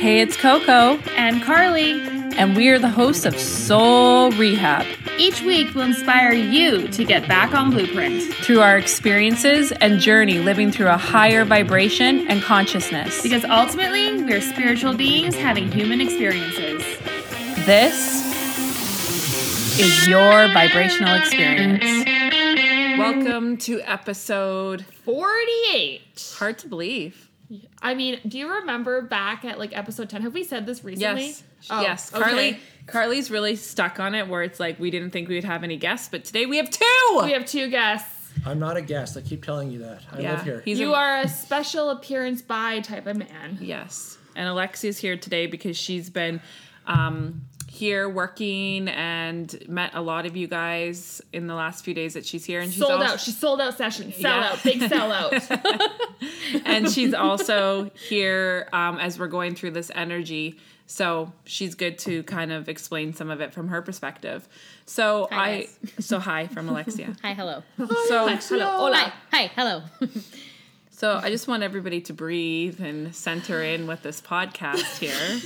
Hey, it's Coco, and Carly. and we are the hosts of Soul Rehab. Each week will inspire you to get back on blueprint Through our experiences and journey living through a higher vibration and consciousness. because ultimately we're spiritual beings having human experiences. This is your vibrational experience. Welcome to episode 48. hard to believe. I mean, do you remember back at like episode 10? Have we said this recently? Yes. Oh, yes. okay. Carly Carly's really stuck on it where it's like we didn't think we would have any guests, but today we have two. We have two guests. I'm not a guest. I keep telling you that. I Yeah, live here. he's you a- are a special appearance by type of man. Yes. And Alexia's here today because she's been um, here working and met a lot of you guys in the last few days that she's here. And she's Sold also, out. She sold out session. Sell Yeah. out. Big sell out. and she's also here um, as we're going through this energy. So she's good to kind of explain some of it from her perspective. So Hi, I so hi from Alexia. Hi, hello. So Hello. Hola. Hi, hi, hello. So I just want everybody to breathe and center in with this podcast here.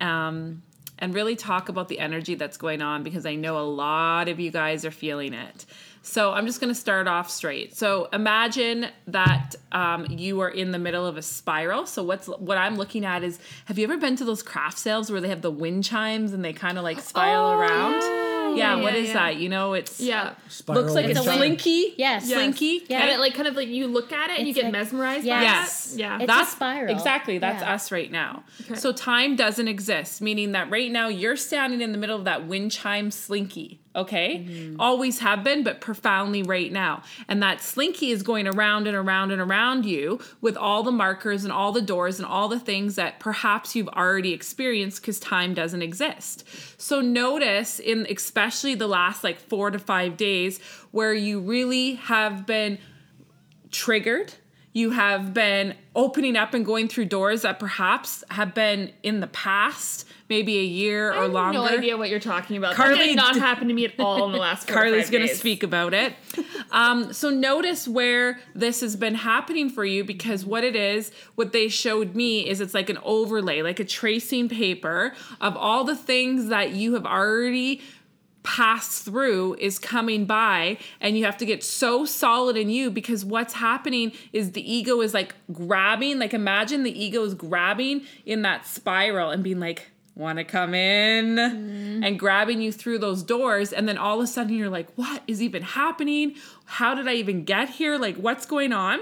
Um, and really talk about the energy that's going on because I know a lot of you guys are feeling it. So I'm just going to start off straight. So imagine that um, you are in the middle of a spiral. So what's what I'm looking at is have you ever been to those craft sales where they have the wind chimes and they kind of like spiral Oh, around? yeah. Yeah, Yeah, what yeah, is yeah. that? You know, it's yeah. Spiral looks like a It's a slinky. Yes. Yes. Slinky. Yeah. And it like kind of like you look at it and you get like- mesmerized by Yes. that. Yeah. It's that's a spiral. Exactly. That's Yeah. us right now. Okay. So time doesn't exist, meaning that right now you're standing in the middle of that wind chime slinky. Okay. Mm-hmm. Always have been, but profoundly right now. And that slinky is going around and around and around you with all the markers and all the doors and all the things that perhaps you've already experienced because time doesn't exist. So notice in especially the last like four to five days where you really have been triggered. You have been opening up and going through doors that perhaps have been in the past, maybe a year or longer. I have longer. no idea what you're talking about. Carly that did not d- happen to me at all in the last Carly's going to speak about it. Um, so notice where this has been happening for you because what it is, what they showed me is it's like an overlay, like a tracing paper of all the things that you have already passed through is coming by and you have to get so solid in you because what's happening is the ego is like grabbing like imagine the ego is grabbing in that spiral and being like want to come in mm-hmm. and grabbing you through those doors and then all of a sudden you're like what is even happening how did i even get here like what's going on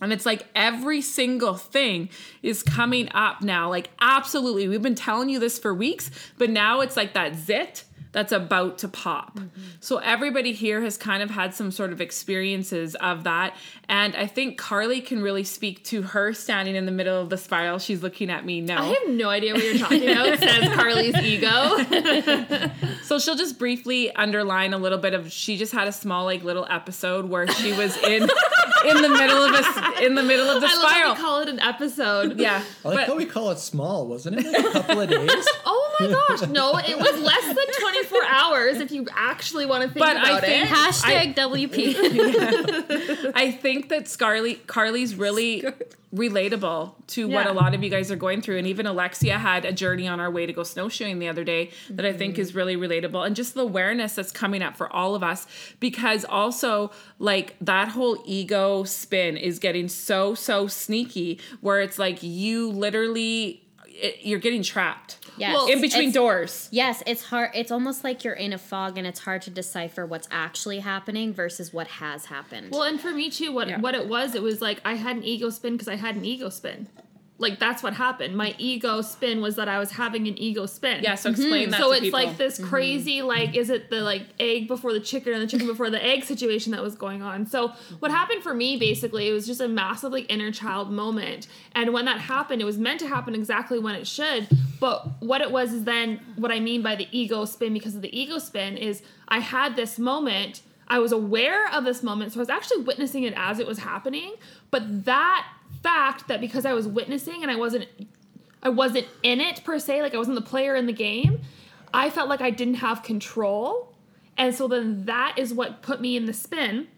and it's like every single thing is coming up now. Like, absolutely. We've been telling you this for weeks, but now it's like that zit that's about to pop. So, everybody here has kind of had some sort of experiences of that. And I think Carly can really speak to her standing in the middle of the spiral. She's looking at me now. I have no idea what you're talking about, says Carly's ego. So she'll just briefly underline a little bit of she just had a small like little episode where she was in in the middle of a in the middle of the I love how spiral. we call it an episode. yeah. I like but- how we call it small, wasn't it? Like a couple of days. Oh my gosh, no, it was less than 24 hours if you actually want to think But I about think- it. Hashtag WP. I think that Scarly Carly's really relatable to what a lot of you guys are going through. And even Alexia had a journey on our way to go snowshoeing the other day that I think mm-hmm. is really relatable. And just the awareness that's coming up for all of us. Because also, like, that whole ego spin is getting so, so sneaky where it's like you literally. It, you're getting trapped Yes. Well, in between doors. Yes, it's hard. It's almost like you're in a fog and it's hard to decipher what's actually happening versus what has happened. Well, and for me too, what Yeah. what it was, it was like I had an ego spin because I had an ego spin. Like that's what happened. My ego spin was that I was having an ego spin. Yeah, so explain mm-hmm. that So it's people. like this mm-hmm. crazy, like, is it the like egg before the chicken and the chicken before the egg situation that was going on? So what happened for me basically, it was just a massive like inner child moment. And when that happened, it was meant to happen exactly when it should. But what it was is then what I mean by the ego spin because of the ego spin is I had this moment. I was aware of this moment, so I was actually witnessing it as it was happening. But that fact that because I was witnessing and I wasn't I wasn't in it per se, like I wasn't the player in the game, I felt like I didn't have control. And so then that is what put me in the spin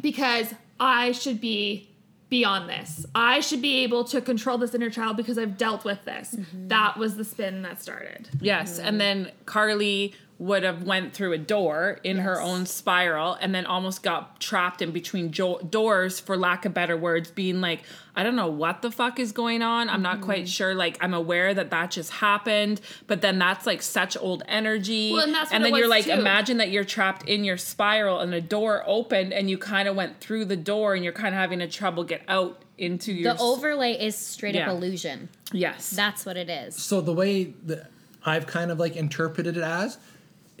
because I should be beyond this. I should be able to control this inner child because I've dealt with this. Mm-hmm. That was the spin that started. Yes, and then Carly would have went through a door in her own spiral and then almost got trapped in between jo- doors for lack of better words being like I don't know what the fuck is going on. I'm not quite mm-hmm. sure like I'm aware that that just happened, but then that's like such old energy. Well, and that's what and then you're like too. imagine that you're trapped in your spiral and a door opened and you kind of went through the door and you're kind of having a trouble get out into your The overlay is straight Yeah. up illusion. Yes. That's what it is. So the way that I've kind of like interpreted it as,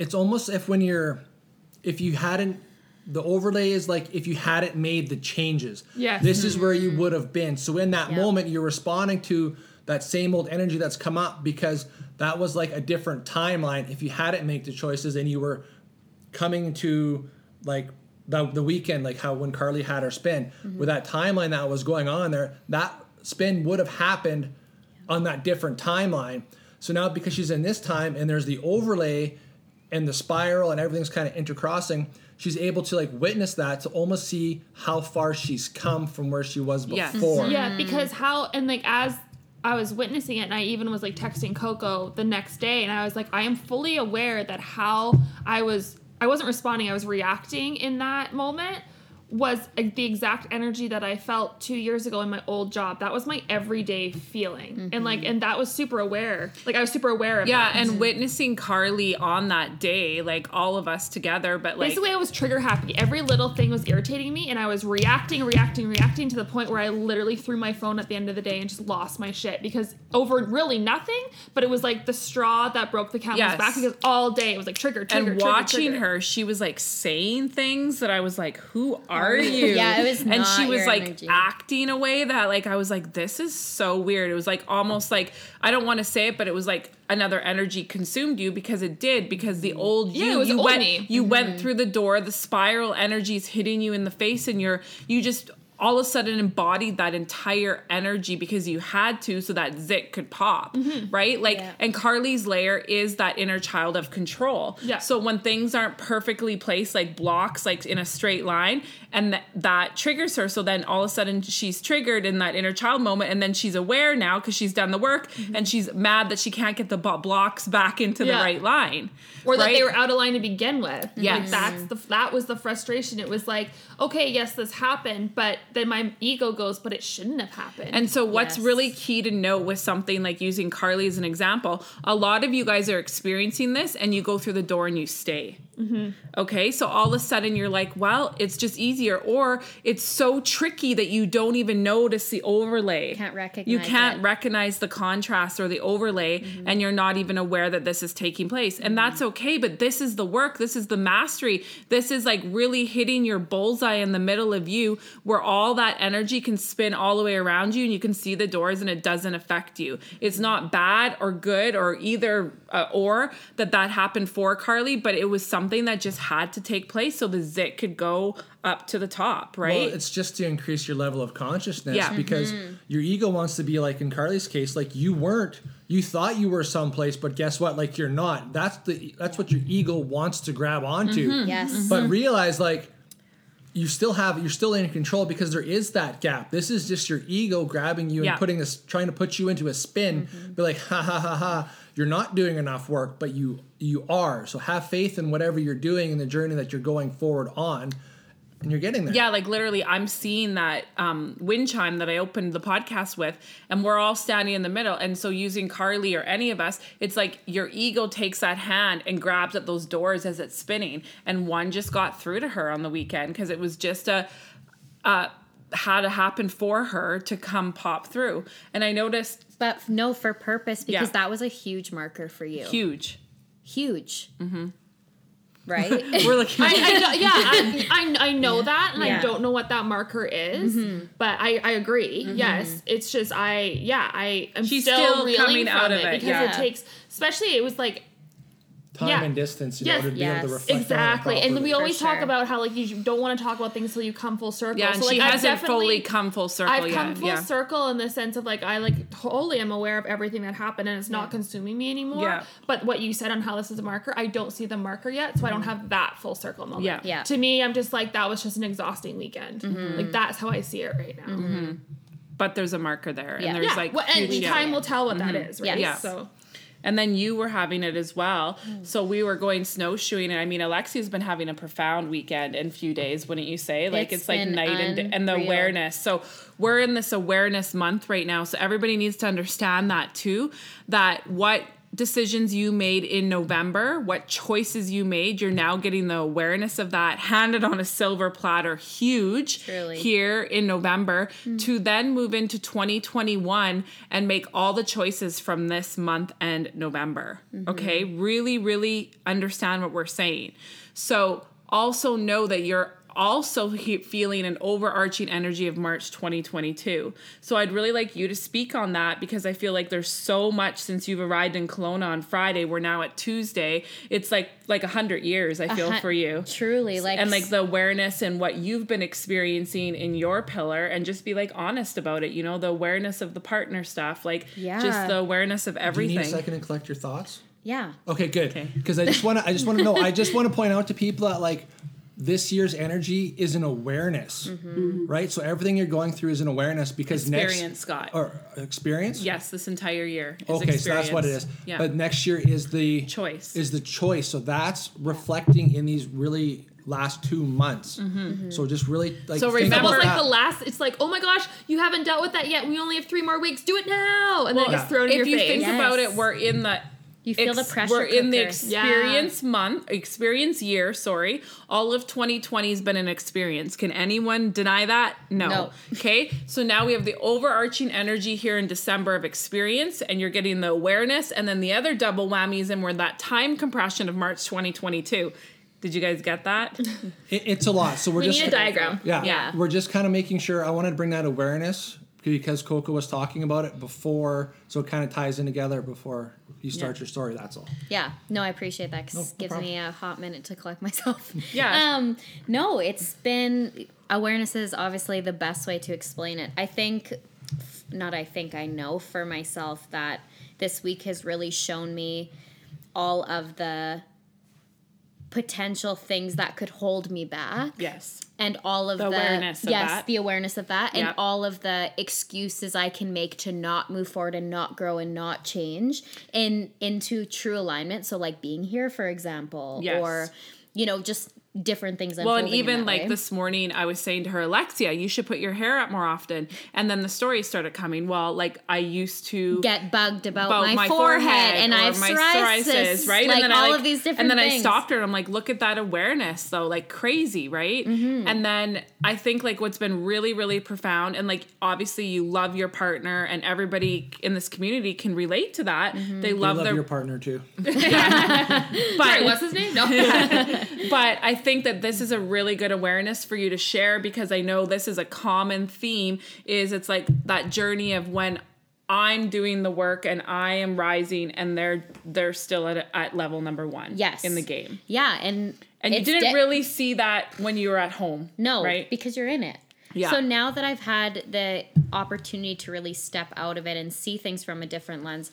it's almost if when you're, if you hadn't, the overlay is like if you hadn't made the changes. Yes. This is mm-hmm. where you would have been. So in that Yeah. moment, you're responding to that same old energy that's come up because that was like a different timeline. If you hadn't made the choices and you were coming to like the, the weekend, like how when Carly had her spin, mm-hmm. with that timeline that was going on there, that spin would have happened on that different timeline. So now because she's in this time and there's the overlay and the spiral and everything's kind of intercrossing, she's able to like witness that to almost see how far she's come from where she was Yes. before. Yeah, mm. because how and like as I was witnessing it, and I even was like texting Coco the next day, and I was like, I am fully aware that how I was, I wasn't responding, I was reacting in that moment was uh, the exact energy that I felt two years ago in my old job. That was my everyday feeling, and mm-hmm. like, and that was super aware. Like I was super aware of. yeah, that. and witnessing Carly on that day, like all of us together, but like Basically, I was trigger happy. Every little thing was irritating me, and I was reacting, reacting, reacting to the point where I literally threw my phone at the end of the day and just lost my shit because over really nothing. But it was like the straw that broke the camel's Yes. back because all day it was like trigger, trigger, and trigger, watching trigger. her, she was like saying things that I was like, "Who are you?" Yeah, it was and she was like energy. acting a way that like I was like, "This is so weird." It was like almost like I don't want to say it, but it was like another energy consumed you because it did because the old Yeah, you it was you old went me. you Mm-hmm. went through the door, the spiral energies hitting you in the face, and you're you just all of a sudden embodied that entire energy because you had to so that zit could pop right like Yeah. and carly's layer is that inner child of control Yeah. so when things aren't perfectly placed like blocks like in a straight line and th- that triggers her so then all of a sudden she's triggered in that inner child moment and then she's aware now because she's done the work mm-hmm. and she's mad that she can't get the bo- blocks back into the right line or that they were out of line to begin with. Yes. Like that's the that was the frustration. It was like, okay, yes, this happened, but then my ego goes, but it shouldn't have happened. And so, what's Yes. really key to note with something like using Carly as an example, a lot of you guys are experiencing this and you go through the door and you stay. Mm-hmm. Okay, so all of a sudden you're like, well, it's just easier, or it's so tricky that you don't even notice the overlay. Can't recognize You can't it. recognize the contrast or the overlay, mm-hmm. and you're not even aware that this is taking place. And mm-hmm. that's okay, but this is the work, this is the mastery. This is like really hitting your bullseye in the middle of you where all that energy can spin all the way around you and you can see the doors and it doesn't affect you. It's not bad or good or either uh, or that that happened for Carly, but it was something that just had to take place so the zit could go up to the top, right? Well, it's just to increase your level of consciousness Yeah. because mm-hmm. your ego wants to be like in Carly's case, like you weren't. You thought you were someplace, but guess what? Like you're not. That's the that's what your ego wants to grab onto. Mm-hmm. Yes. Mm-hmm. But realize like you still have you're still in control because there is that gap. This is just your ego grabbing you Yeah. and putting this trying to put you into a spin. Be like, ha ha ha ha. You're not doing enough work, but you you are. So have faith in whatever you're doing in the journey that you're going forward on, and you're getting there. Yeah, like literally, I'm seeing that um, wind chime that I opened the podcast with, and we're all standing in the middle. And so, using Carly or any of us, it's like your ego takes that hand and grabs at those doors as it's spinning. And one just got through to her on the weekend because it was just a, uh, had to happen for her to come pop through. And I noticed But no, for purpose because Yeah. that was a huge marker for you. huge. Huge. Mm-hmm. Right? We're looking. I, I know, yeah, I, I, I know that, and Yeah. I don't know what that marker is, but I, I agree. Yes, it's just I, yeah, I am She's still, still reeling coming from out of it it, because yeah. it takes, especially it was like time Yeah. and distance in Yes. order to be able to reflect on it Exactly. And we always For talk about how like you don't want to talk about things until you come full circle. Yeah, and so, like, she I've hasn't fully come full circle I've yet. come full yeah. circle in the sense of like I like totally am aware of everything that happened and it's not consuming me anymore. Yeah. But what you said on how this is a marker, I don't see the marker yet, so I don't have that full circle moment. Yeah. Yeah. To me, I'm just like that was just an exhausting weekend. Mm-hmm. Like that's how I see it right now. but there's a marker there, and there's Yeah. like well, and huge- time will tell what that is, right? Yes. So And then you were having it as well. Mm. So we were going snowshoeing, and I mean, Alexia's been having a profound weekend and few days, wouldn't you say? Like It's it's, like night and day, and the awareness. So we're in this awareness month right now. So everybody needs to understand that too. That what decisions you made in November, what choices you made, you're now getting the awareness of that handed on a silver platter, huge Truly. here in November, to then move into 2021 and make all the choices from this month and November. Mm-hmm. Okay, really, really understand what we're saying. So also know that you're also he- feeling an overarching energy of March 2022. So I'd really like you to speak on that because I feel like there's so much since you've arrived in Kelowna on Friday. We're now at Tuesday. It's like like a hundred years. I feel hun- for you Truly, like and like the awareness and what you've been experiencing in your pillar and just be like honest about it you know the awareness of the partner stuff like Yeah. just the awareness of Do you everything need a second to collect your thoughts? yeah. Okay, good. Okay. Because I just want to, I just want to know, I just want to point out to people that like this year's energy is an awareness, mm-hmm. right? So everything you're going through is an awareness because experience next scott or uh, experience. yes this entire year is Okay, so that's what it is. yeah But next year is the Choice. Is the choice. So that's reflecting in these really last two months. Mm-hmm. Mm-hmm. So just really like So think remember- Almost like the last. It's like, oh my gosh, you haven't dealt with that yet. We only have three more weeks. Do it now, and then Well, it's thrown in if your you face. think Yes. about it we're in the You feel the pressure We're in the cooker. experience month, experience year. Sorry, all of 2020 has been an experience. Can anyone deny that? No. No. Okay, so now we have the overarching energy here in December of experience, and you're getting the awareness, and then the other double whammies, and we're in that time compression of March 2022. Did you guys get that? It- it's a lot. So we're we just need a diagram. Yeah, Yeah. We're just kind of making sure. I wanted to bring that awareness because Coco was talking about it before, so it kind of ties in together before you start Yeah. your story. That's all. Yeah, no, I appreciate that because No, it no gives problem. me a hot minute to collect myself. Yeah. Um, no, it's been awareness is obviously the best way to explain it. I think, not I think I know for myself that this week has really shown me all of the potential things that could hold me back yes. and all of The the, awareness of yes that. the awareness of that and Yep. all of the excuses i can make to not move forward and not grow and not change in into true alignment so like being here for example Yes. or you know just different things Well, and even like way. this morning, I was saying to her, Alexia, you should put your hair up more often. And then the stories started coming. Well, like I used to get bugged about, about my, forehead, and I have my psoriasis, right? Like and then all I, like, of these different And then things. I stopped her and I'm like, look at that awareness though, like crazy, right? Mm-hmm. And then I think like what's been really, really profound, and like obviously you love your partner, and everybody in this community can relate to that. Mm-hmm. They I love, love their your partner too. but Sorry, what's his name? No. but I think that this is a really good awareness for you to share because I know this is a common theme is it's like that journey of when I'm doing the work and I am rising and they're they're still at, at level number 1 Yes. in the game. yeah and And you didn't de- really see that when you were at home. No, right? because you're in it. Yeah. So now that I've had the opportunity to really step out of it and see things from a different lens,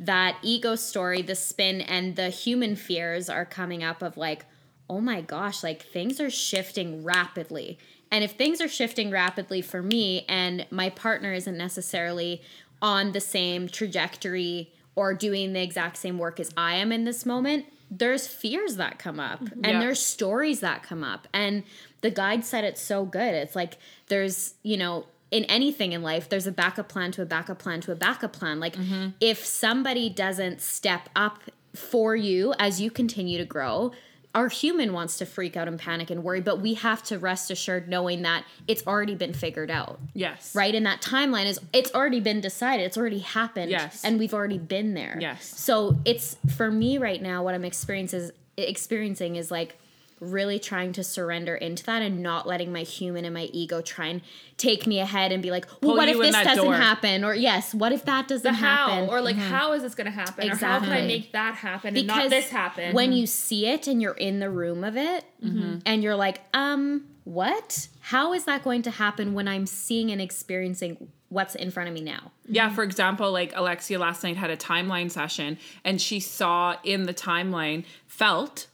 that ego story, the spin, and the human fears are coming up of like, oh my gosh, like things are shifting rapidly. And if things are shifting rapidly for me and my partner isn't necessarily on the same trajectory or doing the exact same work as I am in this moment, there's fears that come up mm-hmm. and Yeah. there's stories that come up. And the guide said it's so good. It's like there's, you know, in anything in life, there's a backup plan to a backup plan to a backup plan. Like mm-hmm. if somebody doesn't step up for you as you continue to grow, our human wants to freak out and panic and worry, but we have to rest assured knowing that it's already been figured out. yes. Right? And that timeline is it's already been decided. It's already happened. Yes. And we've already been there. Yes. So it's for me right now, what I'm experiencing is experiencing is like really trying to surrender into that and not letting my human and my ego try and take me ahead and be like, well, Pull what if this doesn't door. happen? Or yes, what if that doesn't the how happen? or like how is this going to happen or how can I make that happen and not this happen? When you see it and you're in the room of it Mm-hmm. and you're like, um, what? How is that going to happen when I'm seeing and experiencing what's in front of me now? Yeah, for example, like Alexia last night had a timeline session and she saw in the timeline, felt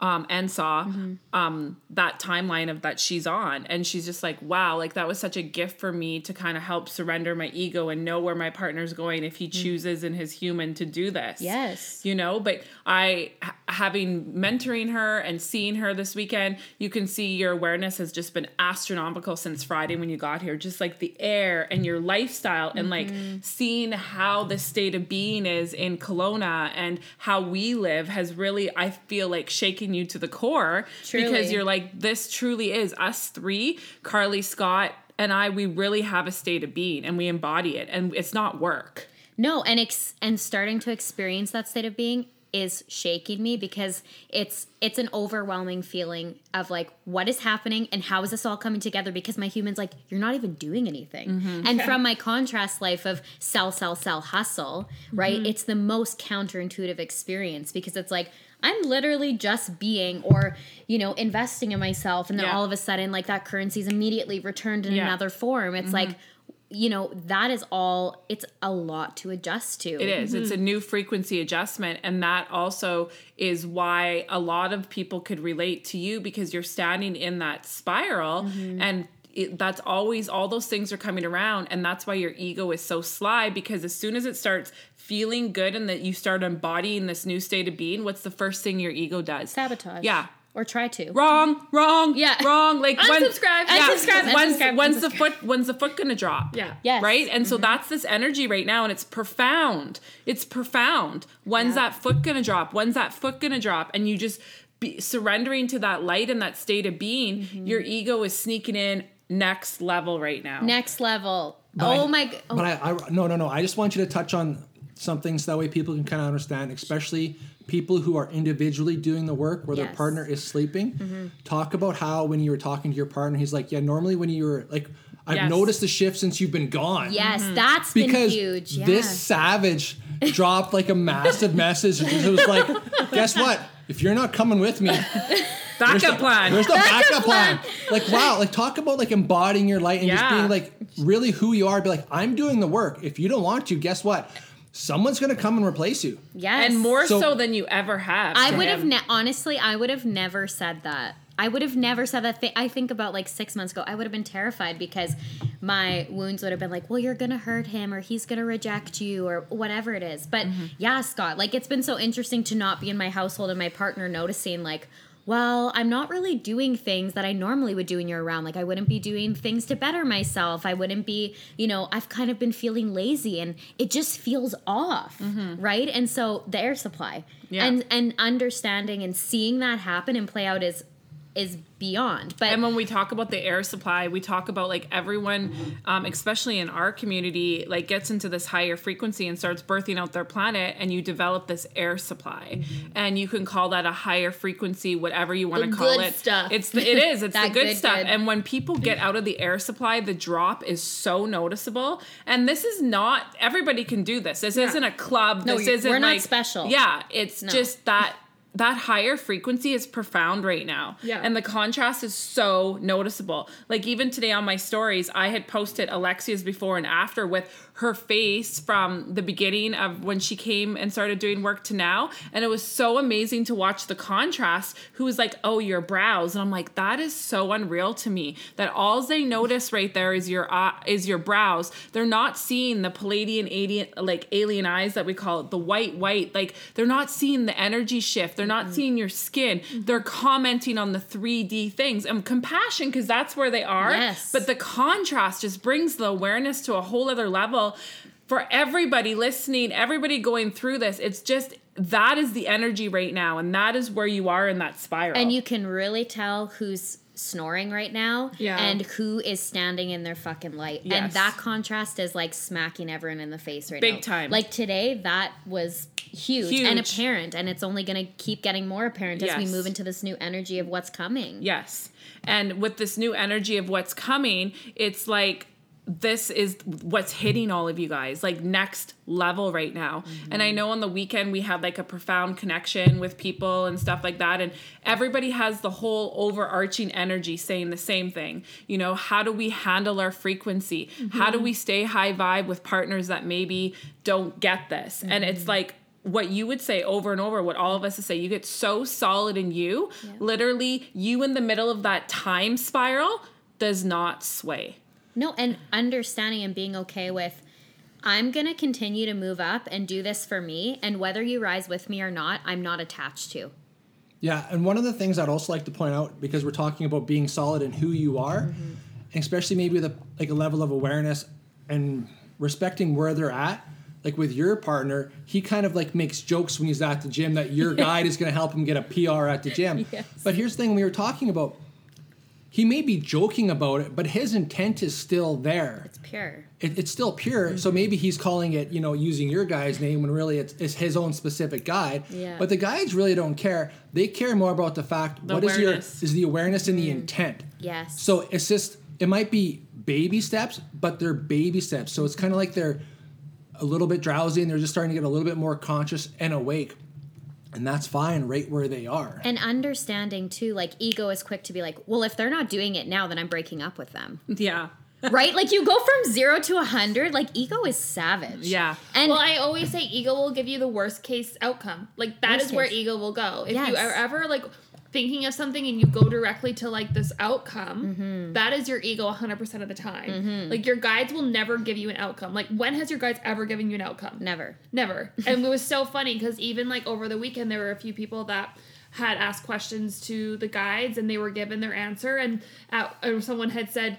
um, and saw um, that timeline of that she's on. And she's just like, wow, like that was such a gift for me to kind of help surrender my ego and know where my partner's going if he chooses in his human to do this. Yes. You know, but i having mentoring her and seeing her this weekend, you can see your awareness has just been astronomical since Friday when you got here. Just like the air and your lifestyle and like seeing how the state of being is in Kelowna and how we live has really, I feel like, you to the core because you're like, this truly is. Us three, Carly, Scott, and I, we really have a state of being and we embody it and it's not work. No, and ex- and starting to experience that state of being is shaking me because it's it's an overwhelming feeling of like what is happening and how is this all coming together? Because my human's like you're not even doing anything. Mm-hmm. And from my contrast life of sell sell sell hustle right? Mm-hmm. It's the most counterintuitive experience because it's like i'm literally just being or you know investing in myself and then Yeah. all of a sudden like that currency is immediately returned in Yeah. another form it's like mm-hmm. you know that is all it's a lot to adjust to It is. It's a mm-hmm. new frequency adjustment. And that also is why a lot of people could relate to you because you're standing in that spiral mm-hmm. and it, that's always all those things are coming around and that's why your ego is so sly because as soon as it starts feeling good and that you start embodying this new state of being what's the first thing your ego does? Sabotage. Yeah. Or try to. Wrong wrong Yeah. wrong like when- Unsubscribe, yeah, unsubscribe, when's, unsubscribe, when's the foot when's the foot gonna drop? Yeah. Yes. right? And so mm-hmm. that's this energy right now and it's profound. It's profound. When's that foot gonna drop? When's that foot gonna drop? And you just be surrendering to that light and that state of being mm-hmm. your ego is sneaking in next level right now next level But oh I- my g- oh, But I, I no no no. I just want you to touch on something so that way people can kind of understand, especially people who are individually doing the work where their partner is sleeping. Mm-hmm. Talk about how when you were talking to your partner, he's like, yeah, normally when you were like, I've Yes. noticed the shift since you've been gone. yes that's been Because huge yeah. this savage dropped like a massive message. It was like, guess what? If you're not coming with me, backup plan there's the backup plan. Like wow, like talk about like embodying your light and just being like really who you are. Be like, I'm doing the work. If you don't want to, guess what? Someone's gonna come and replace you. yes and more so, So- than you ever have i to would have ne- honestly i would have never said that i would have never said that thing i think about like six months ago i would have been terrified because my wounds would have been like well you're gonna hurt him or he's gonna reject you or whatever it is but mm-hmm. yeah scott like it's been so interesting to not be in my household and my partner noticing like well, I'm not really doing things that I normally would do when you're around. Like, I wouldn't be doing things to better myself. I wouldn't be, you know, I've kind of been feeling lazy and it just feels off, mm-hmm. right? And so the air supply Yeah. and and understanding and seeing that happen and play out is is beyond. But And when we talk about the air supply, we talk about like everyone, um, especially in our community, like gets into this higher frequency and starts birthing out their planet, and you develop this air supply, and you can call that a higher frequency, whatever you want to call it. stuff. It's the, it is it's the good, good, stuff. good. And when people get out of the air supply, the drop is so noticeable. And this is not everybody can do this. This isn't a club. No, this isn't we're not like special. Yeah, it's just that that higher frequency is profound right now. Yeah. And the contrast is so noticeable. Like even today on my stories, I had posted Alexia's before and after with her face from the beginning of when she came and started doing work to now. And it was so amazing to watch the contrast. Who was like, oh, your brows. And I'm like, that is so unreal to me that all they notice right there is your uh, is your brows. They're not seeing the Pleiadian alien like alien eyes that we call it, the white white. Like they're not seeing the energy shift. They're not seeing your skin. They're commenting on the 3D things and compassion because that's where they are. Yes. But the contrast just brings the awareness to a whole other level for everybody listening, everybody going through this. It's just that is the energy right now, and that is where you are in that spiral. and you can really tell who's snoring right now Yeah. and who is standing in their fucking light. And that contrast is like smacking everyone in the face right Big now. Big time. Like today, that was huge, and apparent, and it's only going to keep getting more apparent as we move into this new energy of what's coming. Yes. And with this new energy of what's coming, it's like this is what's hitting all of you guys like next level right now. Mm-hmm. And I know on the weekend we had like a profound connection with people and stuff like that and everybody has the whole overarching energy saying the same thing. You know, how do we handle our frequency? Mm-hmm. How do we stay high vibe with partners that maybe don't get this? And it's mm-hmm. like what you would say over and over, what all of us say, you get so solid in you, literally, you in the middle of that time spiral does not sway. No, and understanding and being okay with I'm going to continue to move up and do this for me and whether you rise with me or not, I'm not attached to. Yeah, and one of the things I'd also like to point out because we're talking about being solid in who you are, Mm-hmm. especially maybe with a like a level of awareness and respecting where they're at. Like with your partner, he kind of like makes jokes when he's at the gym that your guide is going to help him get a PR at the gym. Yes. But here's the thing: we were talking about. He may be joking about it, but his intent is still there. It's pure. It, it's still pure. So mm-hmm. maybe he's calling it, you know, using your guy's name when really it's, it's his own specific guide. Yeah. But the guides really don't care. They care more about the fact The what is your awareness. is the awareness and the mm. intent. Yes. So it's just it might be baby steps, but they're baby steps. So it's kind of like they're a little bit drowsy and they're just starting to get a little bit more conscious and awake. And that's fine right where they are. And understanding too, like ego is quick to be like, well, if they're not doing it now, then I'm breaking up with them. Yeah. right? Like you go from zero to a hundred. Like ego is savage. Yeah. And well, I always say ego will give you the worst case outcome. Like that is Worst where ego will go. If Yes. you are ever like thinking of something and you go directly to like this outcome, Mm-hmm. that is your ego 100% of the time. Like your guides will never give you an outcome. Like when has your guides ever given you an outcome? never. Never. and it was so funny because even like over the weekend, there were a few people that had asked questions to the guides and they were given their answer. And uh, or someone had said,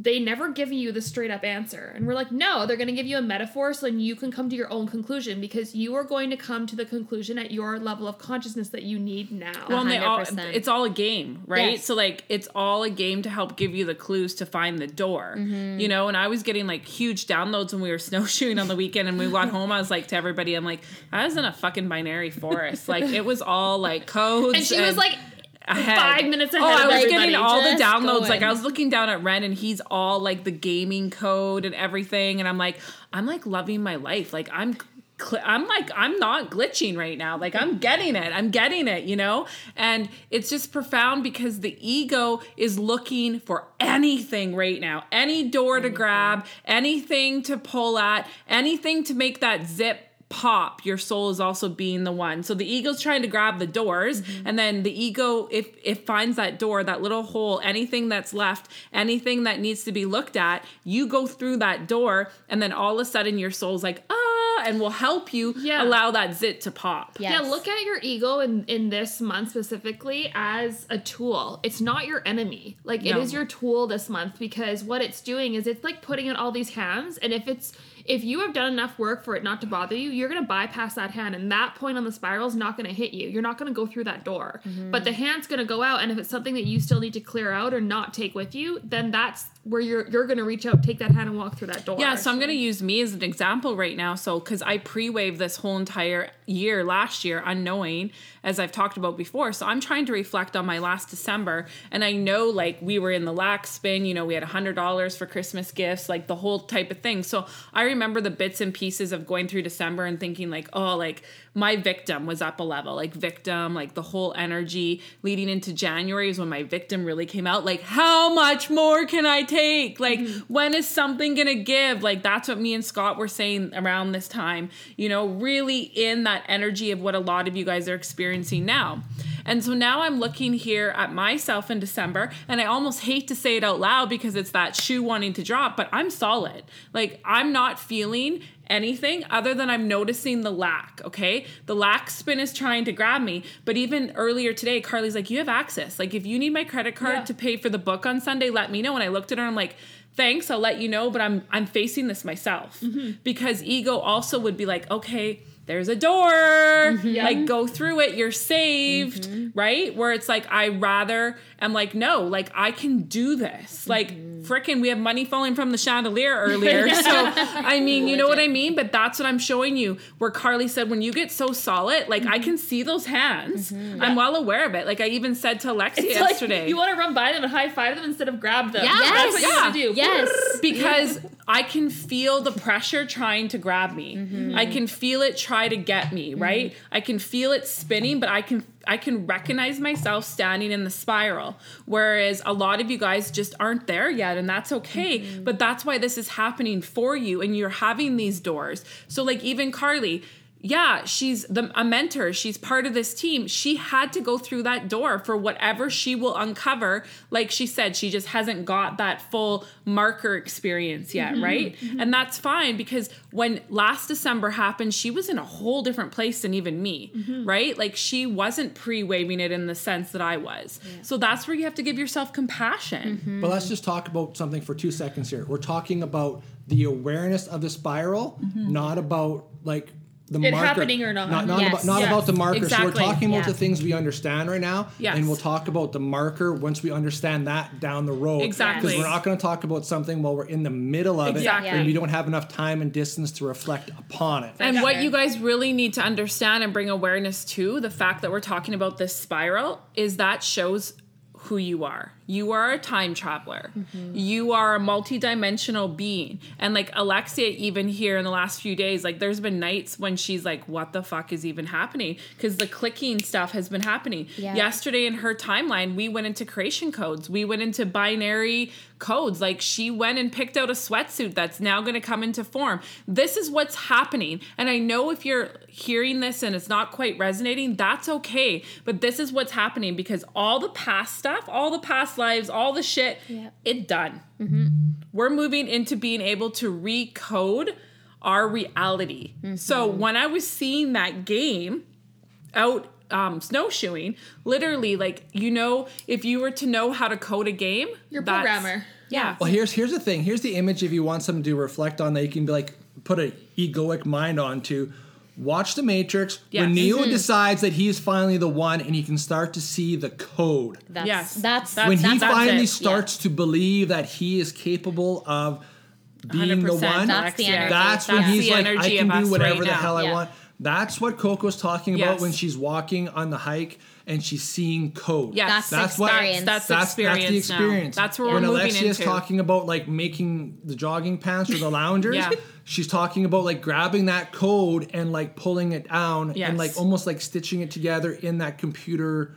they never give you the straight up answer. And we're like, no, they're going to give you a metaphor so then you can come to your own conclusion because you are going to come to the conclusion at your level of consciousness that you need now. Well, and they all, 100%. it's all a game, right? Yes. So like it's all a game to help give you the clues to find the door. You know, and I was getting like huge downloads when we were snowshoeing on the weekend and we got home. I was like to everybody, I'm like, I was in a fucking binary forest. Like it was all like codes. and she was like, five minutes ahead. Oh, ahead I was getting all the downloads. going. Like I was looking down at Ren, and he's all like the gaming code and everything, and I'm like, I'm like loving my life. Like I'm. cl- I'm like I'm not glitching right now. Like I'm getting it. I'm getting it, you know? And it's just profound because the ego is looking for anything right now. Any door to grab, anything to pull at, anything to make that zip pop your soul is also being the one so the ego's trying to grab the doors and then the ego if it finds that door that little hole anything that's left anything that needs to be looked at you go through that door and then all of a sudden your soul's like ah and will help you Yeah. allow that zit to pop Yes. Yeah, look at your ego in, in this month specifically as a tool. It's not your enemy. Like it No. is your tool this month because what it's doing is it's like putting in all these hands and if it's if you have done enough work for it not to bother you, you're gonna bypass that hand and that point on the spiral is not gonna hit you. You're not gonna go through that door. Mm-hmm. But the hand's gonna go out and if it's something that you still need to clear out or not take with you, then that's where you're you're gonna reach out, take that hand and walk through that door. Yeah, so I'm going to use me as an example right now. So, because I pre waved this whole entire year last year, unknowing, as I've talked about before. So, I'm trying to reflect on my last December. And I know, like, we were in the lax spin, you know, we had a $100 for Christmas gifts, like the whole type of thing. So, I remember the bits and pieces of going through December and thinking, like, oh, like, my victim was up a level, like, victim, like the whole energy leading into January is when my victim really came out. Like, how much more can I take? Like, mm-hmm. when is something gonna give? Like, that's what me and Scott were saying around this time, you know, really in that energy of what a lot of you guys are experiencing now. And so now I'm looking here at myself in December, and I almost hate to say it out loud because it's that shoe wanting to drop, but I'm solid. Like, I'm not feeling anything other than I'm noticing the lack, okay? The lack spin is trying to grab me. But even earlier today, Carly's like, You have access. Like, if you need my credit card Yeah. to pay for the book on Sunday, let me know. And I looked at her, and I'm like, Thanks, I'll let you know, but I'm I'm facing this myself. Mm-hmm. Because ego also would be like, okay, there's a door. Mm-hmm. Like go through it, you're saved, mm-hmm. right? Where it's like I rather am like no, like I can do this. Like mm-hmm. frickin' we have money falling from the chandelier earlier. so I mean, you know what I mean? But that's what I'm showing you. Where Carly said when you get so solid, like I can see those hands. I'm well aware of it. Like I even said to Alexia It's like yesterday. you want to run by them and high five them instead of grab them. Yes. That's what you want to do. Yes. because I can feel the pressure trying to grab me. I can feel it try to get me, mm-hmm. right? I can feel it spinning, but I can I can recognize myself standing in the spiral. Whereas a lot of you guys just aren't there yet and that's okay. Mm-hmm. But that's why this is happening for you and you're having these doors. So like even Carly yeah, she's the a mentor. She's part of this team. She had to go through that door for whatever she will uncover. Like she said, she just hasn't got that full marker experience yet, mm-hmm. right? Mm-hmm. And that's fine because when last December happened, she was in a whole different place than even me, mm-hmm. right? Like she wasn't pre-waving it in the sense that I was. So that's where you have to give yourself compassion. But let's just talk about something for two seconds here. We're talking about the awareness of the spiral, not about like the It marker. happening or not. Not, not, Yes. about, not Yes, about the marker. So we're talking about Yeah. the things we understand right now, Yes. and we'll talk about the marker once we understand that down the road. Exactly. Because we're not going to talk about something while we're in the middle of Exactly. it, and we don't have enough time and distance to reflect upon it. And Yeah. what you guys really need to understand and bring awareness to the fact that we're talking about this spiral is that shows who you are. You are a time traveler. Mm-hmm. You are a multidimensional being. And like Alexia, even here in the last few days, like there's been nights when she's like, what the fuck is even happening? Because the clicking stuff has been happening. Yeah. Yesterday in her timeline, we went into creation codes, we went into binary codes. Like she went and picked out a sweatsuit that's now going to come into form. This is what's happening. And I know if you're hearing this and it's not quite resonating, that's okay. But this is what's happening because all the past stuff, all the past lives, all the shit, Yeah. it done. We're moving into being able to recode our reality. So when I was seeing that game out um, snowshoeing, literally, like, you know, if you were to know how to code a game, You're a that's- programmer. Yeah. Well, here's here's the thing. Here's the image if you want something to reflect on that you can be like put an egoic mind onto. Watch the Matrix when Yes. Neo mm-hmm. decides that he's finally the one, and he can start to see the code. That's Yes. that's, That's- when he that's finally it. starts to believe that he is capable of being the one, That's the energy. that's when That's he's the like, I can do whatever right the now. hell I Yeah. want. That's what Coco's talking about when she's walking on the hike and she's seeing code. Yes. That's That's what. That's, that's, experience. that's the experience. Now. That's where when we're moving Alexia's into. talking about like making the jogging pants or the loungers, Yeah. she's talking about like grabbing that code and like pulling it down Yes. and like almost like stitching it together in that computer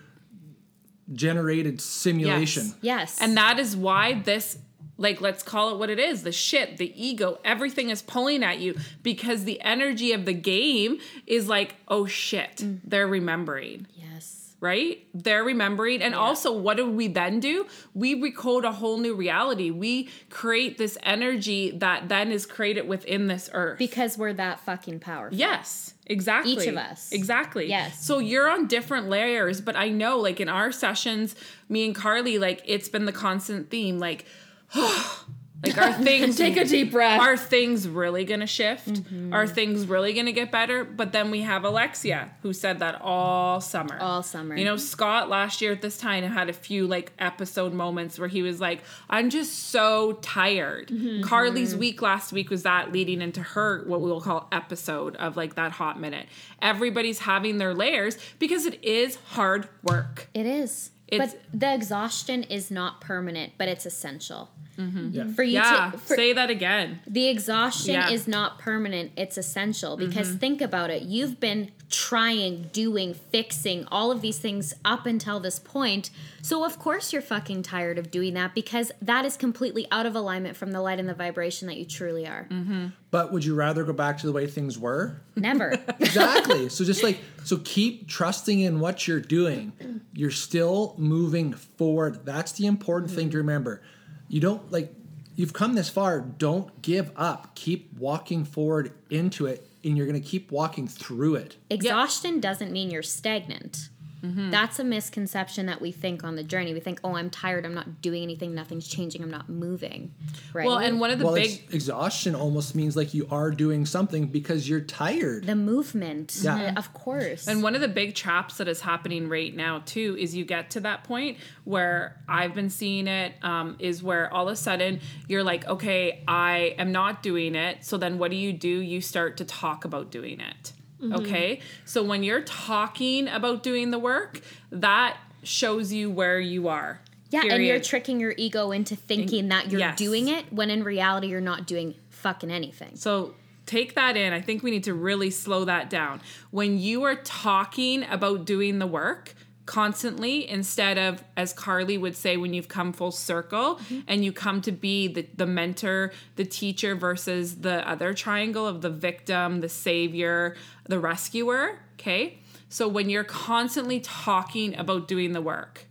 generated simulation. yes. And that is why this, like, let's call it what it is the shit, the ego, everything is pulling at you because the energy of the game is like, oh shit, Mm. they're remembering. yes. right? They're remembering. And also, what do we then do? We recode a whole new reality. We create this energy that then is created within this earth. Because we're that fucking powerful. Yes, exactly. Each of us. Exactly. Yes. So you're on different layers, but I know, like in our sessions, me and Carly, like it's been the constant theme, like, like are things Take a deep breath. are things really gonna shift? Mm-hmm. Are things really gonna get better? But then we have Alexia, who said that all summer. All summer. You know, Scott last year at this time had a few like episode moments where he was like, I'm just so tired. Mm-hmm. Carly's week last week was that leading into her, what we'll call episode of like that hot minute. Everybody's having their layers because it is hard work. It is. It's- but the exhaustion is not permanent, but it's essential. Yeah. For you Yeah, to for, say that again. the exhaustion Yeah. is not permanent, it's essential because Mm-hmm. think about it. You've been trying, doing, fixing all of these things up until this point. So of course you're fucking tired of doing that because that is completely out of alignment from the light and the vibration that you truly are. Mm-hmm. But would you rather go back to the way things were? Never. exactly. So just like so keep trusting in what you're doing. You're still moving forward. That's the important thing to remember. You don't like you've come this far, don't give up. Keep walking forward into it and you're going to keep walking through it. Exhaustion doesn't mean you're stagnant. That's a misconception that we think on the journey. We think, oh, I'm tired. I'm not doing anything. Nothing's changing. I'm not moving. Right. Well, and one of the well, big ex- exhaustion almost means like you are doing something because you're tired. the movement, Yeah. uh, of course. And one of the big traps that is happening right now too is you get to that point where I've been seeing it um, is where all of a sudden you're like, okay, I am not doing it. So then what do you do? You start to talk about doing it. Mm-hmm. Okay. So when you're talking about doing the work, that shows you where you are. yeah, and you're tricking your ego into thinking that you're yes. doing it when in reality you're not doing fucking anything. So take that in. I think we need to really slow that down. When you are talking about doing the work constantly, instead of, as Carly would say, when you've come full circle mm-hmm. and you come to be the, the mentor, the teacher versus the other triangle of the victim, the savior, the rescuer. Okay. So when you're constantly talking about doing the work,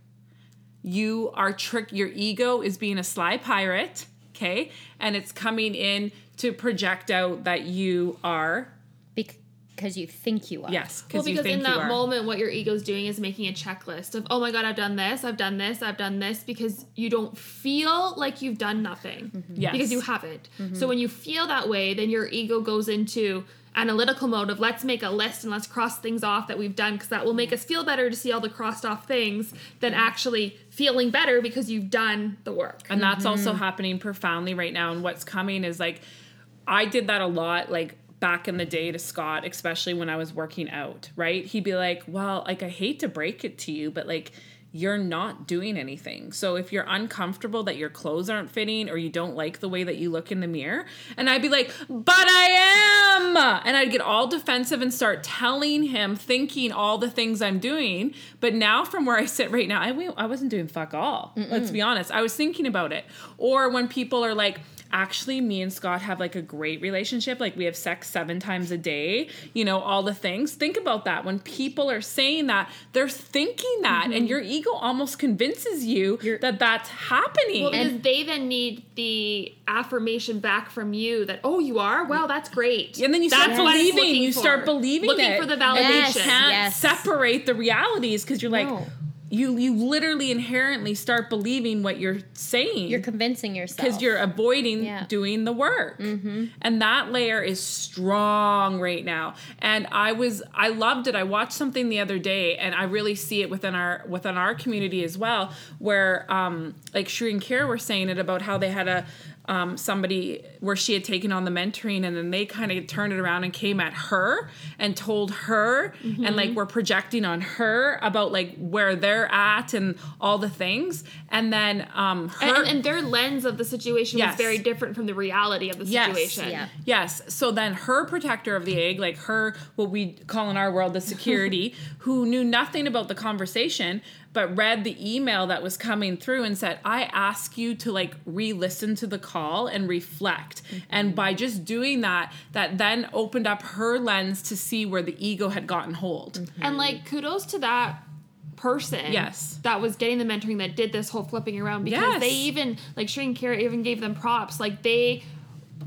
you are trick your ego is being a sly pirate okay and it's coming in to project out that you are Because you think you are. yes Well, because you because think in that moment, what your ego's doing is making a checklist of, oh my God, I've done this, I've done this, I've done this, because you don't feel like you've done nothing. Yes. Because you haven't. So when you feel that way, then your ego goes into analytical mode of let's make a list and let's cross things off that we've done because that will make us feel better to see all the crossed off things than actually feeling better because you've done the work. and that's Mm-hmm. also happening profoundly right now and what's coming is like i did that a lot like back in the day to scott especially when i was working out right he'd be like well like i hate to break it to you but like you're not doing anything. So if you're uncomfortable that your clothes aren't fitting or you don't like the way that you look in the mirror, and I'd be like, "But I am." And I'd get all defensive and start telling him thinking all the things I'm doing, but now from where I sit right now, I I wasn't doing fuck all. Let's be honest. I was thinking about it. Or when people are like, actually me and Scott have like a great relationship. Like we have sex seven times a day, you know, all the things. Think about that. When people are saying that, they're thinking that, and mm-hmm. your ego almost convinces you that that's happening. Well, because they then need the affirmation back from you that, oh, you are? Wow, that's great. and then you start That's what it's believing. You start for. believing Looking it. for the And validation. you can't Yes. separate the realities because you're like, No. You you literally inherently start believing what you're saying. You're convincing yourself. because you're avoiding Yeah. doing the work and that layer is strong right now and i was i loved it i watched something the other day and i really see it within our within our community as well where um like shri and kira were saying it about how they had a um, somebody where she had taken on the mentoring and then they kind of turned it around and came at her and told her and like were projecting on her about like where they're at and all the things and then um her and, and their lens of the situation Yes. was very different from the reality of the Yes. situation. Yeah. Yes. So then her protector of the egg, like her, what we call in our world the security, who knew nothing about the conversation, but read the email that was coming through and said, I ask you to like re listen to the call and reflect. Mm-hmm. And by just doing that, that then opened up her lens to see where the ego had gotten hold. Mm-hmm. And like kudos to that person. Yes. That was getting the mentoring that did this whole flipping around because Yes. they even like Shri and Kara even gave them props. Like they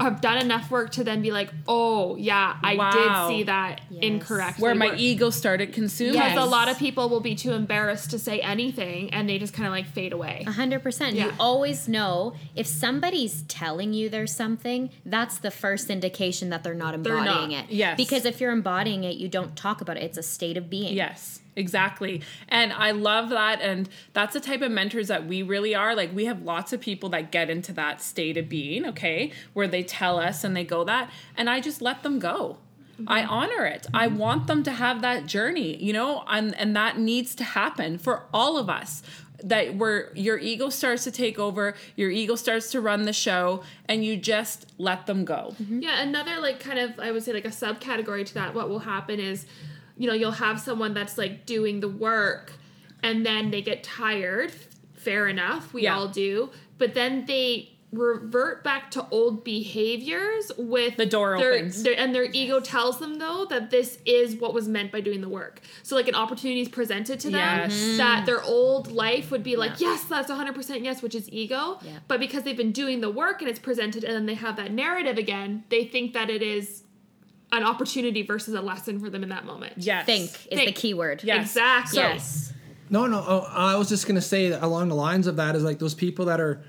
have done enough work to then be like, oh yeah, I Wow. did see that Yes. incorrectly. Where my ego started consuming. because Yes. a lot of people will be too embarrassed to say anything and they just kind of like fade away. A hundred percent. Yeah. You always know if somebody's telling you there's something, that's the first indication that they're not They're embodying not. it. Yes. Because if you're embodying it, you don't talk about it. It's a state of being. Yes, exactly. And I love that. And that's the type of mentors that we really are. Like, we have lots of people that get into that state of being, okay, where they tell us and they go that. And I just let them go. I mm-hmm. honor it. I mm-hmm. want them to have that journey, you know, and, and that needs to happen for all of us. That where your ego starts to take over, your ego starts to run the show, and you just let them go. Mm-hmm. Yeah, another like kind of I would say like a subcategory to that. What will happen is, you know, you'll have someone that's like doing the work, and then they get tired. Fair enough, we Yeah. all do. But then they revert back to old behaviors with The door their, opens. their- and their ego tells them though that this is what was meant by doing the work. So like an opportunity is presented to them Yes. that their old life would be like, yes, that's 100% yes, which is ego. Yeah. But because they've been doing the work and it's presented and then they have that narrative again, they think that it is an opportunity versus a lesson for them in that moment. Yes. Think is the Think. key word. Yes. Exactly. Yes. No, no. Oh, I was just gonna say that along the lines of that is like those people that are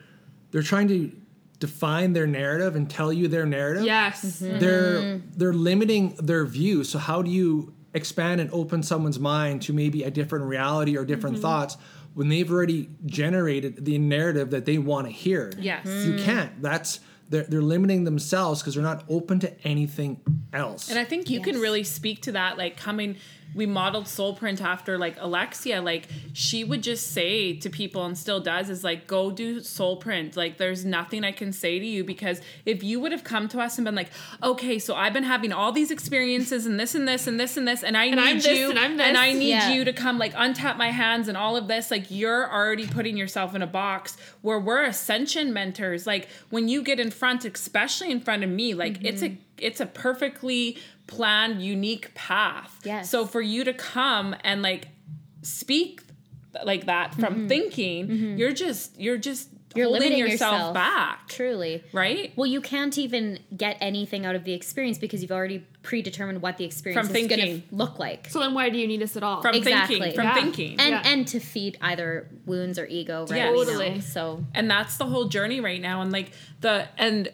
they're trying to define their narrative and tell you their narrative. Yes. Mm-hmm. They're mm-hmm. they're limiting their view. So how do you expand and open someone's mind to maybe a different reality or different mm-hmm. thoughts when they've already generated the narrative that they want to hear? Yes. You can't. That's they're, they're limiting themselves because they're not open to anything else. And I think you can really speak to that, like coming. We modeled Soul Print after like Alexia. Like she would just say to people, and still does, is like, "Go do Soul Print." Like there's nothing I can say to you because if you would have come to us and been like, "Okay, so I've been having all these experiences and this and this and this and this, and I need I'm this you and I'm this." I need Yeah. you to come like untap my hands and all of this," like you're already putting yourself in a box where we're ascension mentors. Like when you get in front, especially in front of me, like it's mm-hmm. a it's a perfectly planned unique path Yes. so for you to come and like speak like that from thinking you're just you're just Mm-hmm. You're holding limiting yourself, yourself. back Truly. right Well, you can't even get anything out of the experience because you've already predetermined what the experience From is going to thinking. look like. So then why do you need us at all? from Exactly. thinking from Yeah. thinking and Yeah. and to feed either wounds or ego, right? Yes. Totally. So and that's the whole journey right now and like the and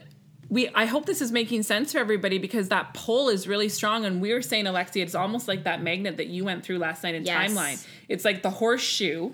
we i hope this is making sense for everybody because that pull is really strong and we were saying alexia it's almost like that magnet that you went through last night in Yes. timeline it's like the horseshoe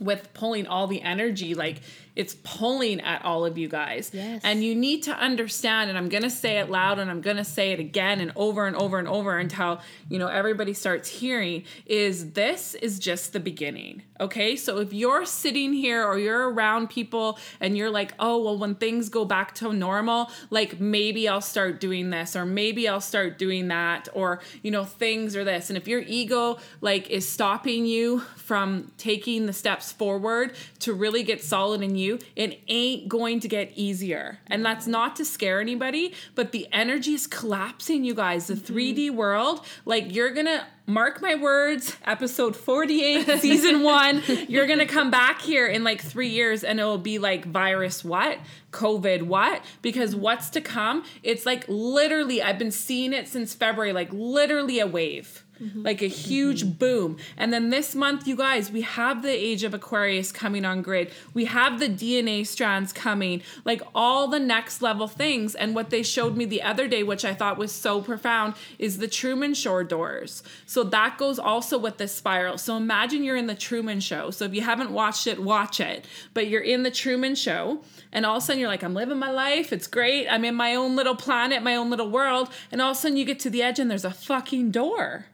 with pulling all the energy like it's pulling at all of you guys Yes. and you need to understand and i'm going to say it loud and i'm going to say it again and over and over and over until you know everybody starts hearing is this is just the beginning okay so if you're sitting here or you're around people and you're like oh well when things go back to normal like maybe i'll start doing this or maybe i'll start doing that or you know things or this. And if your ego like is stopping you from taking the steps forward to really get solid in you it ain't going to get easier. And that's not to scare anybody but the energy is collapsing you guys. The mm-hmm. 3d world like you're gonna mark my words episode 48 season one. You're gonna come back here in like three years and it'll be like virus what? Covid what? Because what's to come? It's like literally i've been seeing it since february like literally a wave Mm-hmm. like a huge mm-hmm. boom. And then this month, you guys, we have the age of Aquarius coming on grid. We have the DNA strands coming, like all the next level things. And what they showed me the other day, which I thought was so profound, is the Truman Show doors. So that goes also with the spiral. So imagine you're in the Truman Show. So if you haven't watched it, watch it. But you're in the Truman Show, and all of a sudden you're like, I'm living my life. It's great. I'm in my own little planet, my own little world. And all of a sudden you get to the edge and there's a fucking door.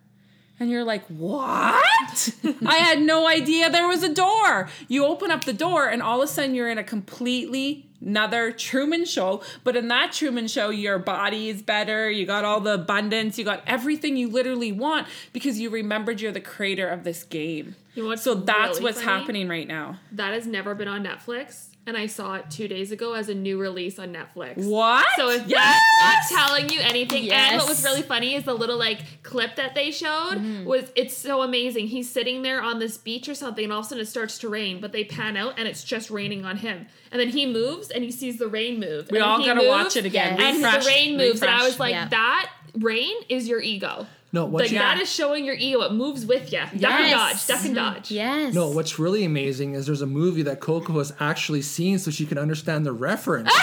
And you're like, what? I had no idea there was a door. You open up the door, and all of a sudden, you're in a completely another Truman show. But in that Truman show, your body is better. You got all the abundance. You got everything you literally want because you remembered you're the creator of this game. You know so that's really what's funny? happening right now. That has never been on Netflix, and I saw it two days ago as a new release on Netflix. What? So if yes! that's not telling you anything, and what was really funny is the little like clip that they showed mm-hmm. was it's so amazing. He's sitting there on this beach or something, and all of a sudden it starts to rain, but they pan out and it's just raining on him, and then he moves and he sees the rain move. we and all gotta moves, watch it again. Yes. And Refresh, the rain moves, and I was like, Yeah. that rain is your ego. No, what Like you, that is showing your ego. It moves with you. Duck and dodge. Duck and mm-hmm. dodge. yes. no, what's really amazing is there's a movie that Coco has actually seen so she can understand the reference.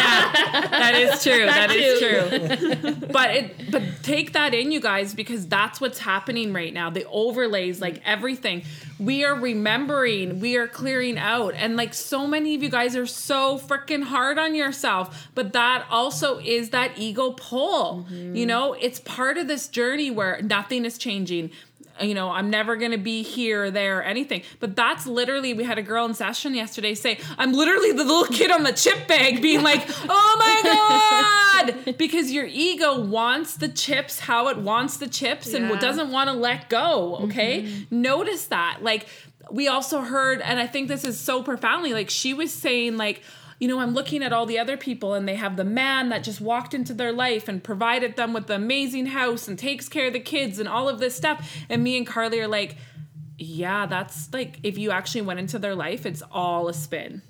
Yeah, that is true. that is true. but it but take that in, you guys, because that's what's happening right now. The overlays, like everything. We are remembering, we are clearing out. And like so many of you guys are so freaking hard on yourself. But that also is that ego pull. Mm-hmm. You know, it's part of this journey where nothing is changing you know, I'm never going to be here, there, anything. But that's literally, we had a girl in session yesterday say, I'm literally the little kid on the chip bag being like, oh my God. Because your ego wants the chips how it wants the chips and Yeah. doesn't want to let go. Okay. Mm-hmm. Notice that. Like, we also heard, and I think this is so profoundly, like, she was saying, like, you know, I'm looking at all the other people and they have the man that just walked into their life and provided them with the amazing house and takes care of the kids and all of this stuff. And me and Carly are like, yeah, that's like if you actually went into their life, it's all a spin.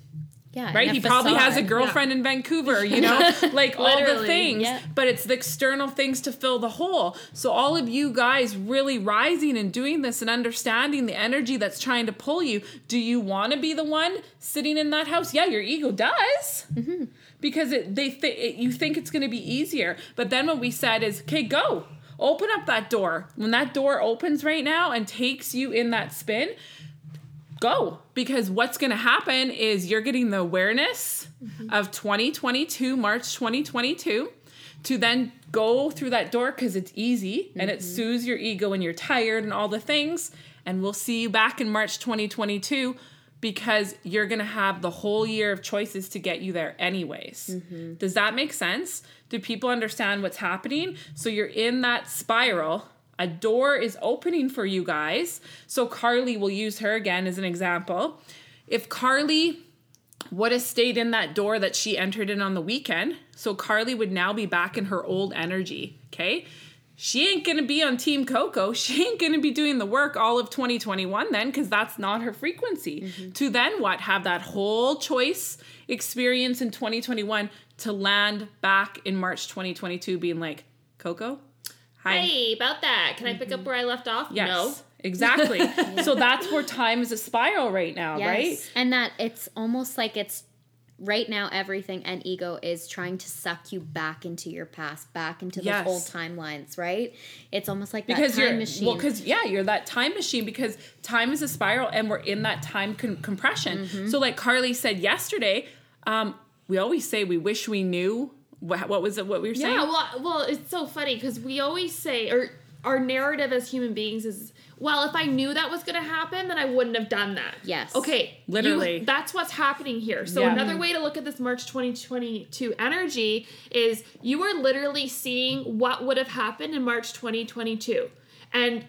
Yeah, right? he probably has a girlfriend in vancouver you know? Like all the things. yeah. but it's the external things to fill the hole. So all of you guys really rising and doing this and understanding the energy that's trying to pull you do you want to be the one sitting in that house? Yeah your ego does. Because it, they th- it, you think it's going to be easier. But then what we said is okay go. Open up that door. When that door opens right now and takes you in that spin go. Because what's going to happen is you're getting the awareness mm-hmm. of 2022 march 2022 to then go through that door because it's easy and it mm-hmm. soothes your ego and you're tired and all the things. And we'll see you back in march 2022 because you're going to have the whole year of choices to get you there anyways. Mm-hmm. Does that make sense? Do people understand what's happening? So you're in that spiral a door is opening for you guys. So Carly will use her again as an example. If Carly would have stayed in that door that she entered in on the weekend, so Carly would now be back in her old energy, okay? She ain't gonna be on Team Coco. She ain't gonna be doing the work all of 2021 then, because that's not her frequency. Mm-hmm. To then what? Have that whole choice experience in 2021 to land back in March 2022 being like, Coco, hi. Hey, about that. Can I pick up where I left off? Yes. No. Exactly. so that's where time is a spiral right now, Yes. right? And that it's almost like it's right now everything and ego is trying to suck you back into your past, back into Yes. those old timelines, right? It's almost like Because that time you're machine. well, because yeah, you're that time machine because time is a spiral, and we're in that time con- compression. Mm-hmm. So, like Carly said yesterday, um, we always say we wish we knew what, what was it? What we were saying? Yeah, well, well, it's so funny because we always say, or our narrative as human beings is, well, if I knew that was going to happen, then I wouldn't have done that. Yes. Okay. you- Literally. that's what's happening here. So Yeah. another way to look at this March 2022 energy is you are literally seeing what would have happened in March 2022, and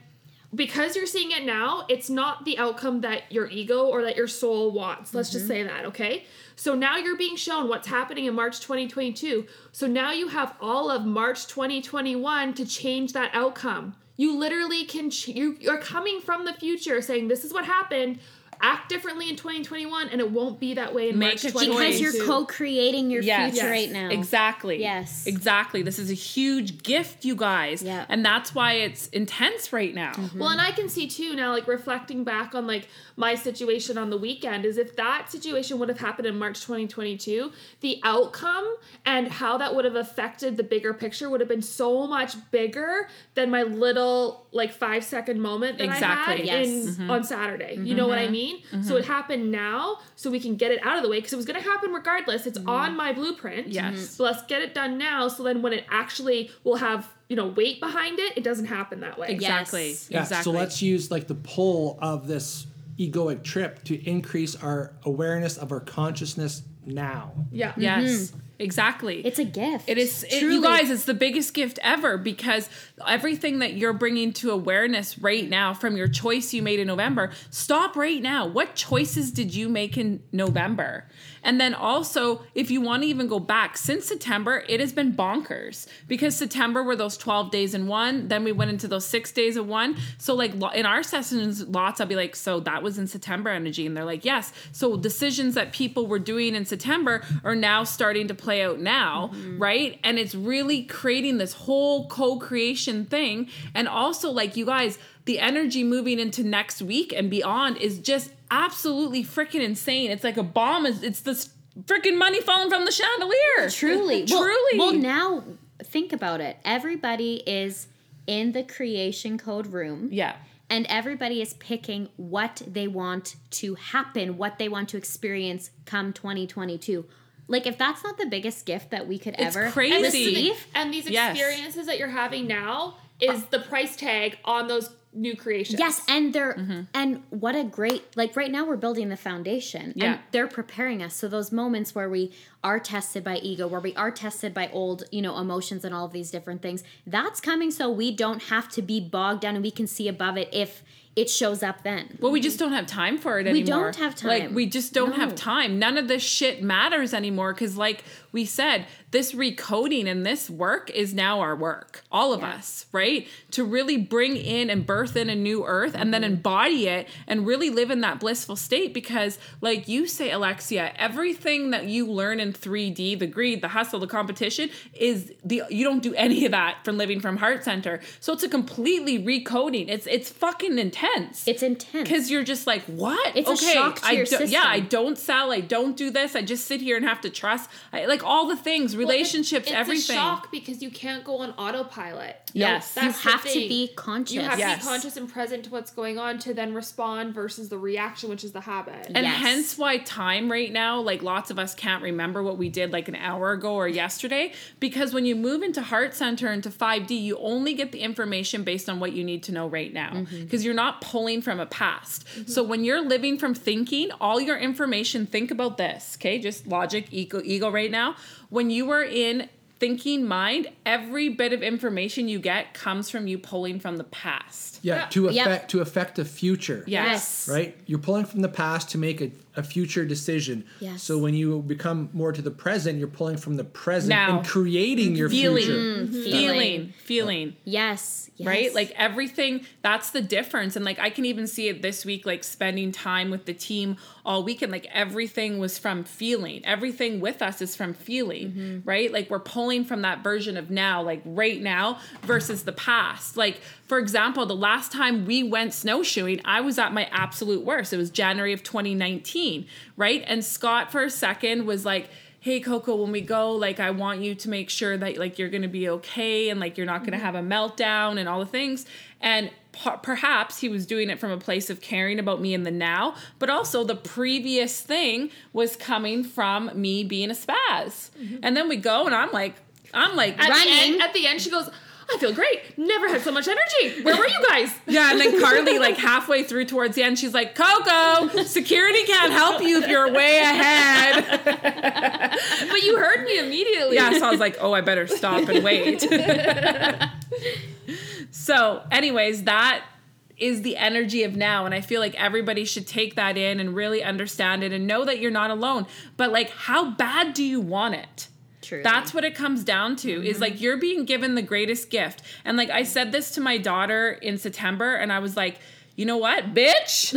because you're seeing it now, it's not the outcome that your ego or that your soul wants. Let's just mm-hmm. say that, okay? So now you're being shown what's happening in March 2022. So now you have all of March 2021 to change that outcome. You literally can, ch- you're coming from the future saying, this is what happened. Act differently in 2021, and it won't be that way in Make March a because you're co-creating your Yes. future Yes. right now. Exactly. Yes. Exactly. This is a huge gift, you guys. Yeah. And that's why it's intense right now. Mm-hmm. Well, and I can see too now, like reflecting back on like my situation on the weekend, is if that situation would have happened in March 2022, the outcome and how that would have affected the bigger picture would have been so much bigger than my little like five second moment that Exactly. I had Yes. in mm-hmm. on Saturday. You mm-hmm. know what I mean? So mm-hmm. it happened now, so we can get it out of the way because it was going to happen regardless. It's mm-hmm. on my blueprint. Yes. So let's get it done now. So then when it actually will have you know weight behind it, it doesn't happen that way. Exactly. Yes. Yeah. Exactly. So let's use like the pull of this egoic trip to increase our awareness of our consciousness now. Yeah. Yes. Mm-hmm. Exactly. It's a gift. It is, it, you guys, it's the biggest gift ever because everything that you're bringing to awareness right now from your choice you made in November, stop right now. What choices did you make in November? And then also, if you want to even go back since September, it has been bonkers because September were those 12 days in one. Then we went into those six days of one. So, like in our sessions, lots, I'll be like, so that was in September energy. And they're like, yes. So, decisions that people were doing in September are now starting to play out now, mm-hmm. right? And it's really creating this whole co creation thing. And also, like, you guys, the energy moving into next week and beyond is just absolutely freaking insane. It's like a bomb. It's, it's this freaking money falling from the chandelier. Truly. Truly. Well, now think about it. Everybody is in the creation code room. yeah. And everybody is picking what they want to happen, what they want to experience come 2022. Like, if that's not the biggest gift that we could It's ever crazy. And, this is the- receive, and these Yes. experiences that you're having now is uh, the price tag on those new creations. Yes, and they're Mm-hmm. and what a great like right now we're building the foundation. Yeah. And they're preparing us. So those moments where we are tested by ego, where we are tested by old, you know, emotions and all of these different things, that's coming so we don't have to be bogged down and we can see above it if it shows up then. Well, we just don't have time for it anymore. We don't have time. Like we just don't have time. None of this shit matters anymore because, like we said, this recoding and this work is now our work. All of us, right? To really bring in and birth in a new earth and then embody it and really live in that blissful state because like you say Alexia everything that you learn in 3D the greed the hustle the competition is the you don't do any of that from living from heart center so it's a completely recoding it's it's fucking intense It's intense. because you're just like what It's a shock to I your don't- yeah. I don't sell I don't do this I just sit here and have to trust I, like all the things Well, it- relationships it's everything a shock because you can't go on autopilot. Yes. you That's the have to be conscious. You have to be conscious and present to what's going on to then respond versus the reaction, which is the habit. And Yes. hence why time right now, like lots of us can't remember what we did like an hour ago or yesterday. Because when you move into Heart Center into 5D, you only get the information based on what you need to know right now. Mm-hmm. Because you're not pulling from a past. So when you're living from thinking, all your information, think about this, okay? Just logic, ego, ego right now. When you are in thinking mind, every bit of information you get comes from you pulling from the past. Yeah, to Yep. affect to affect a future. Yes. Right? You're pulling from the past to make a, a future decision. Yes. So when you become more to the present, you're pulling from the present Now. and creating your Feeling, future. Mm-hmm. feeling, feeling. Yes, yes. right? Like everything that's the difference. And like i can even see it this week like spending time with the team all weekend. Like everything was from feeling. Everything with us is from feeling. Mm-hmm. Right? Like we're pulling from that version of now like right now versus the past. Like for example the last time we went snowshoeing i was at my absolute worst. It was january of 2019 right? And scott for a second was like hey coco when we go like i want you to make sure that like you're gonna be okay and like you're not gonna mm-hmm. have a meltdown and all the things. And per- perhaps he was doing it from a place of caring about me in the now but also the previous thing was coming from me being a spaz. Mm-hmm. And then we go and i'm like i'm like At the, end, at the end, she goes, I feel great. Never had so much energy. Where were you guys? yeah, and then Carly, like halfway through towards the end, she's like, Coco, security can't help you if you're way ahead. But you heard me immediately. Yeah, so I was like, oh, I better stop and wait. so, anyways, that is the energy of now. And I feel like everybody should take that in and really understand it and know that you're not alone. But, like, how bad do you want it? That's what it comes down to is like mm-hmm. you're being given the greatest gift. And like I said this to my daughter in September, and I was like, you know what, bitch?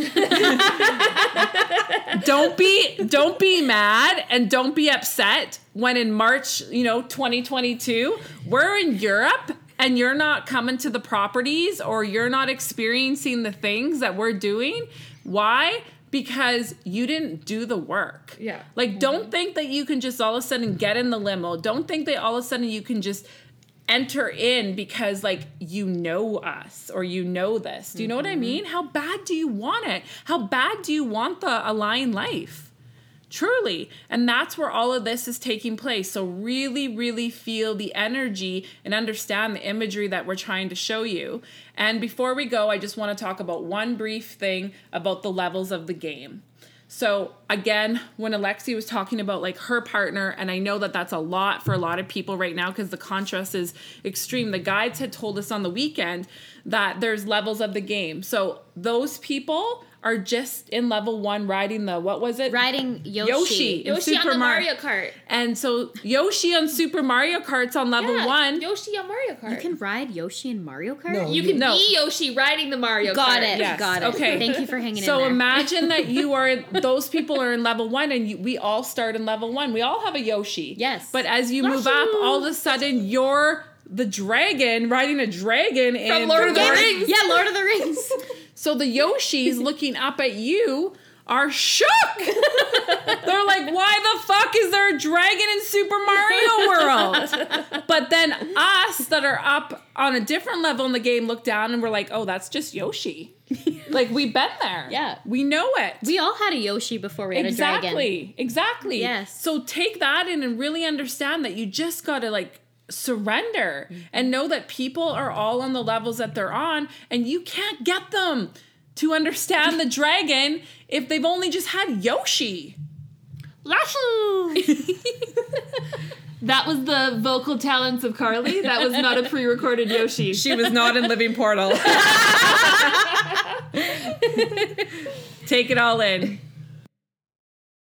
don't be don't be mad and don't be upset when in March, you know, 2022, we're in Europe and you're not coming to the properties or you're not experiencing the things that we're doing. Why? Because you didn't do the work. Yeah. Like, mm-hmm. don't think that you can just all of a sudden get in the limo. Don't think that all of a sudden you can just enter in because like you know us or you know this. Do you know what I mm-hmm. mean? How bad do you want it? How bad do you want the Align life? Truly. And that's where all of this is taking place. So, really, really feel the energy and understand the imagery that we're trying to show you. And before we go, I just want to talk about one brief thing about the levels of the game. So again, when Alexi was talking about like her partner, and I know that that's a lot for a lot of people right now because the contrast is extreme. The guides had told us on the weekend that there's levels of the game. So those people are just in level one riding the what was it? Riding Yoshi. Yoshi. in Yoshi on Super the Mar- Mario Kart. And so Yoshi on Super Mario Kart's on level Yeah, one. Yoshi on Mario Kart. You can ride Yoshi in Mario Kart? No, You you- can No. be Yoshi riding the Mario Got Kart. it. Yes, Got it. okay. Thank you for hanging So in there. imagine that you are those people are in level one, and you, we all start in level one. We all have a Yoshi. Yes. But as you move up, all of a sudden you're the dragon riding a dragon in Lord of the Lord- Rings. yeah, Lord of the Rings. So the Yoshis looking up at you are shook. They're like, why the fuck is there a dragon in Super Mario World? But then us that are up on a different level in the game look down and we're like, oh, that's just Yoshi. like we've been there. Yeah. We know it. we all had a Yoshi before we had a dragon. Exactly. Exactly. Yes. So take that in and really understand that you just got to like surrender mm-hmm. and know that people are all on the levels that they're on and you can't get them to understand the dragon if they've only just had Yoshi. Lashu! that was the vocal talents of Carly. That was not a pre-recorded Yoshi. She was not in Living Portal. Take it all in.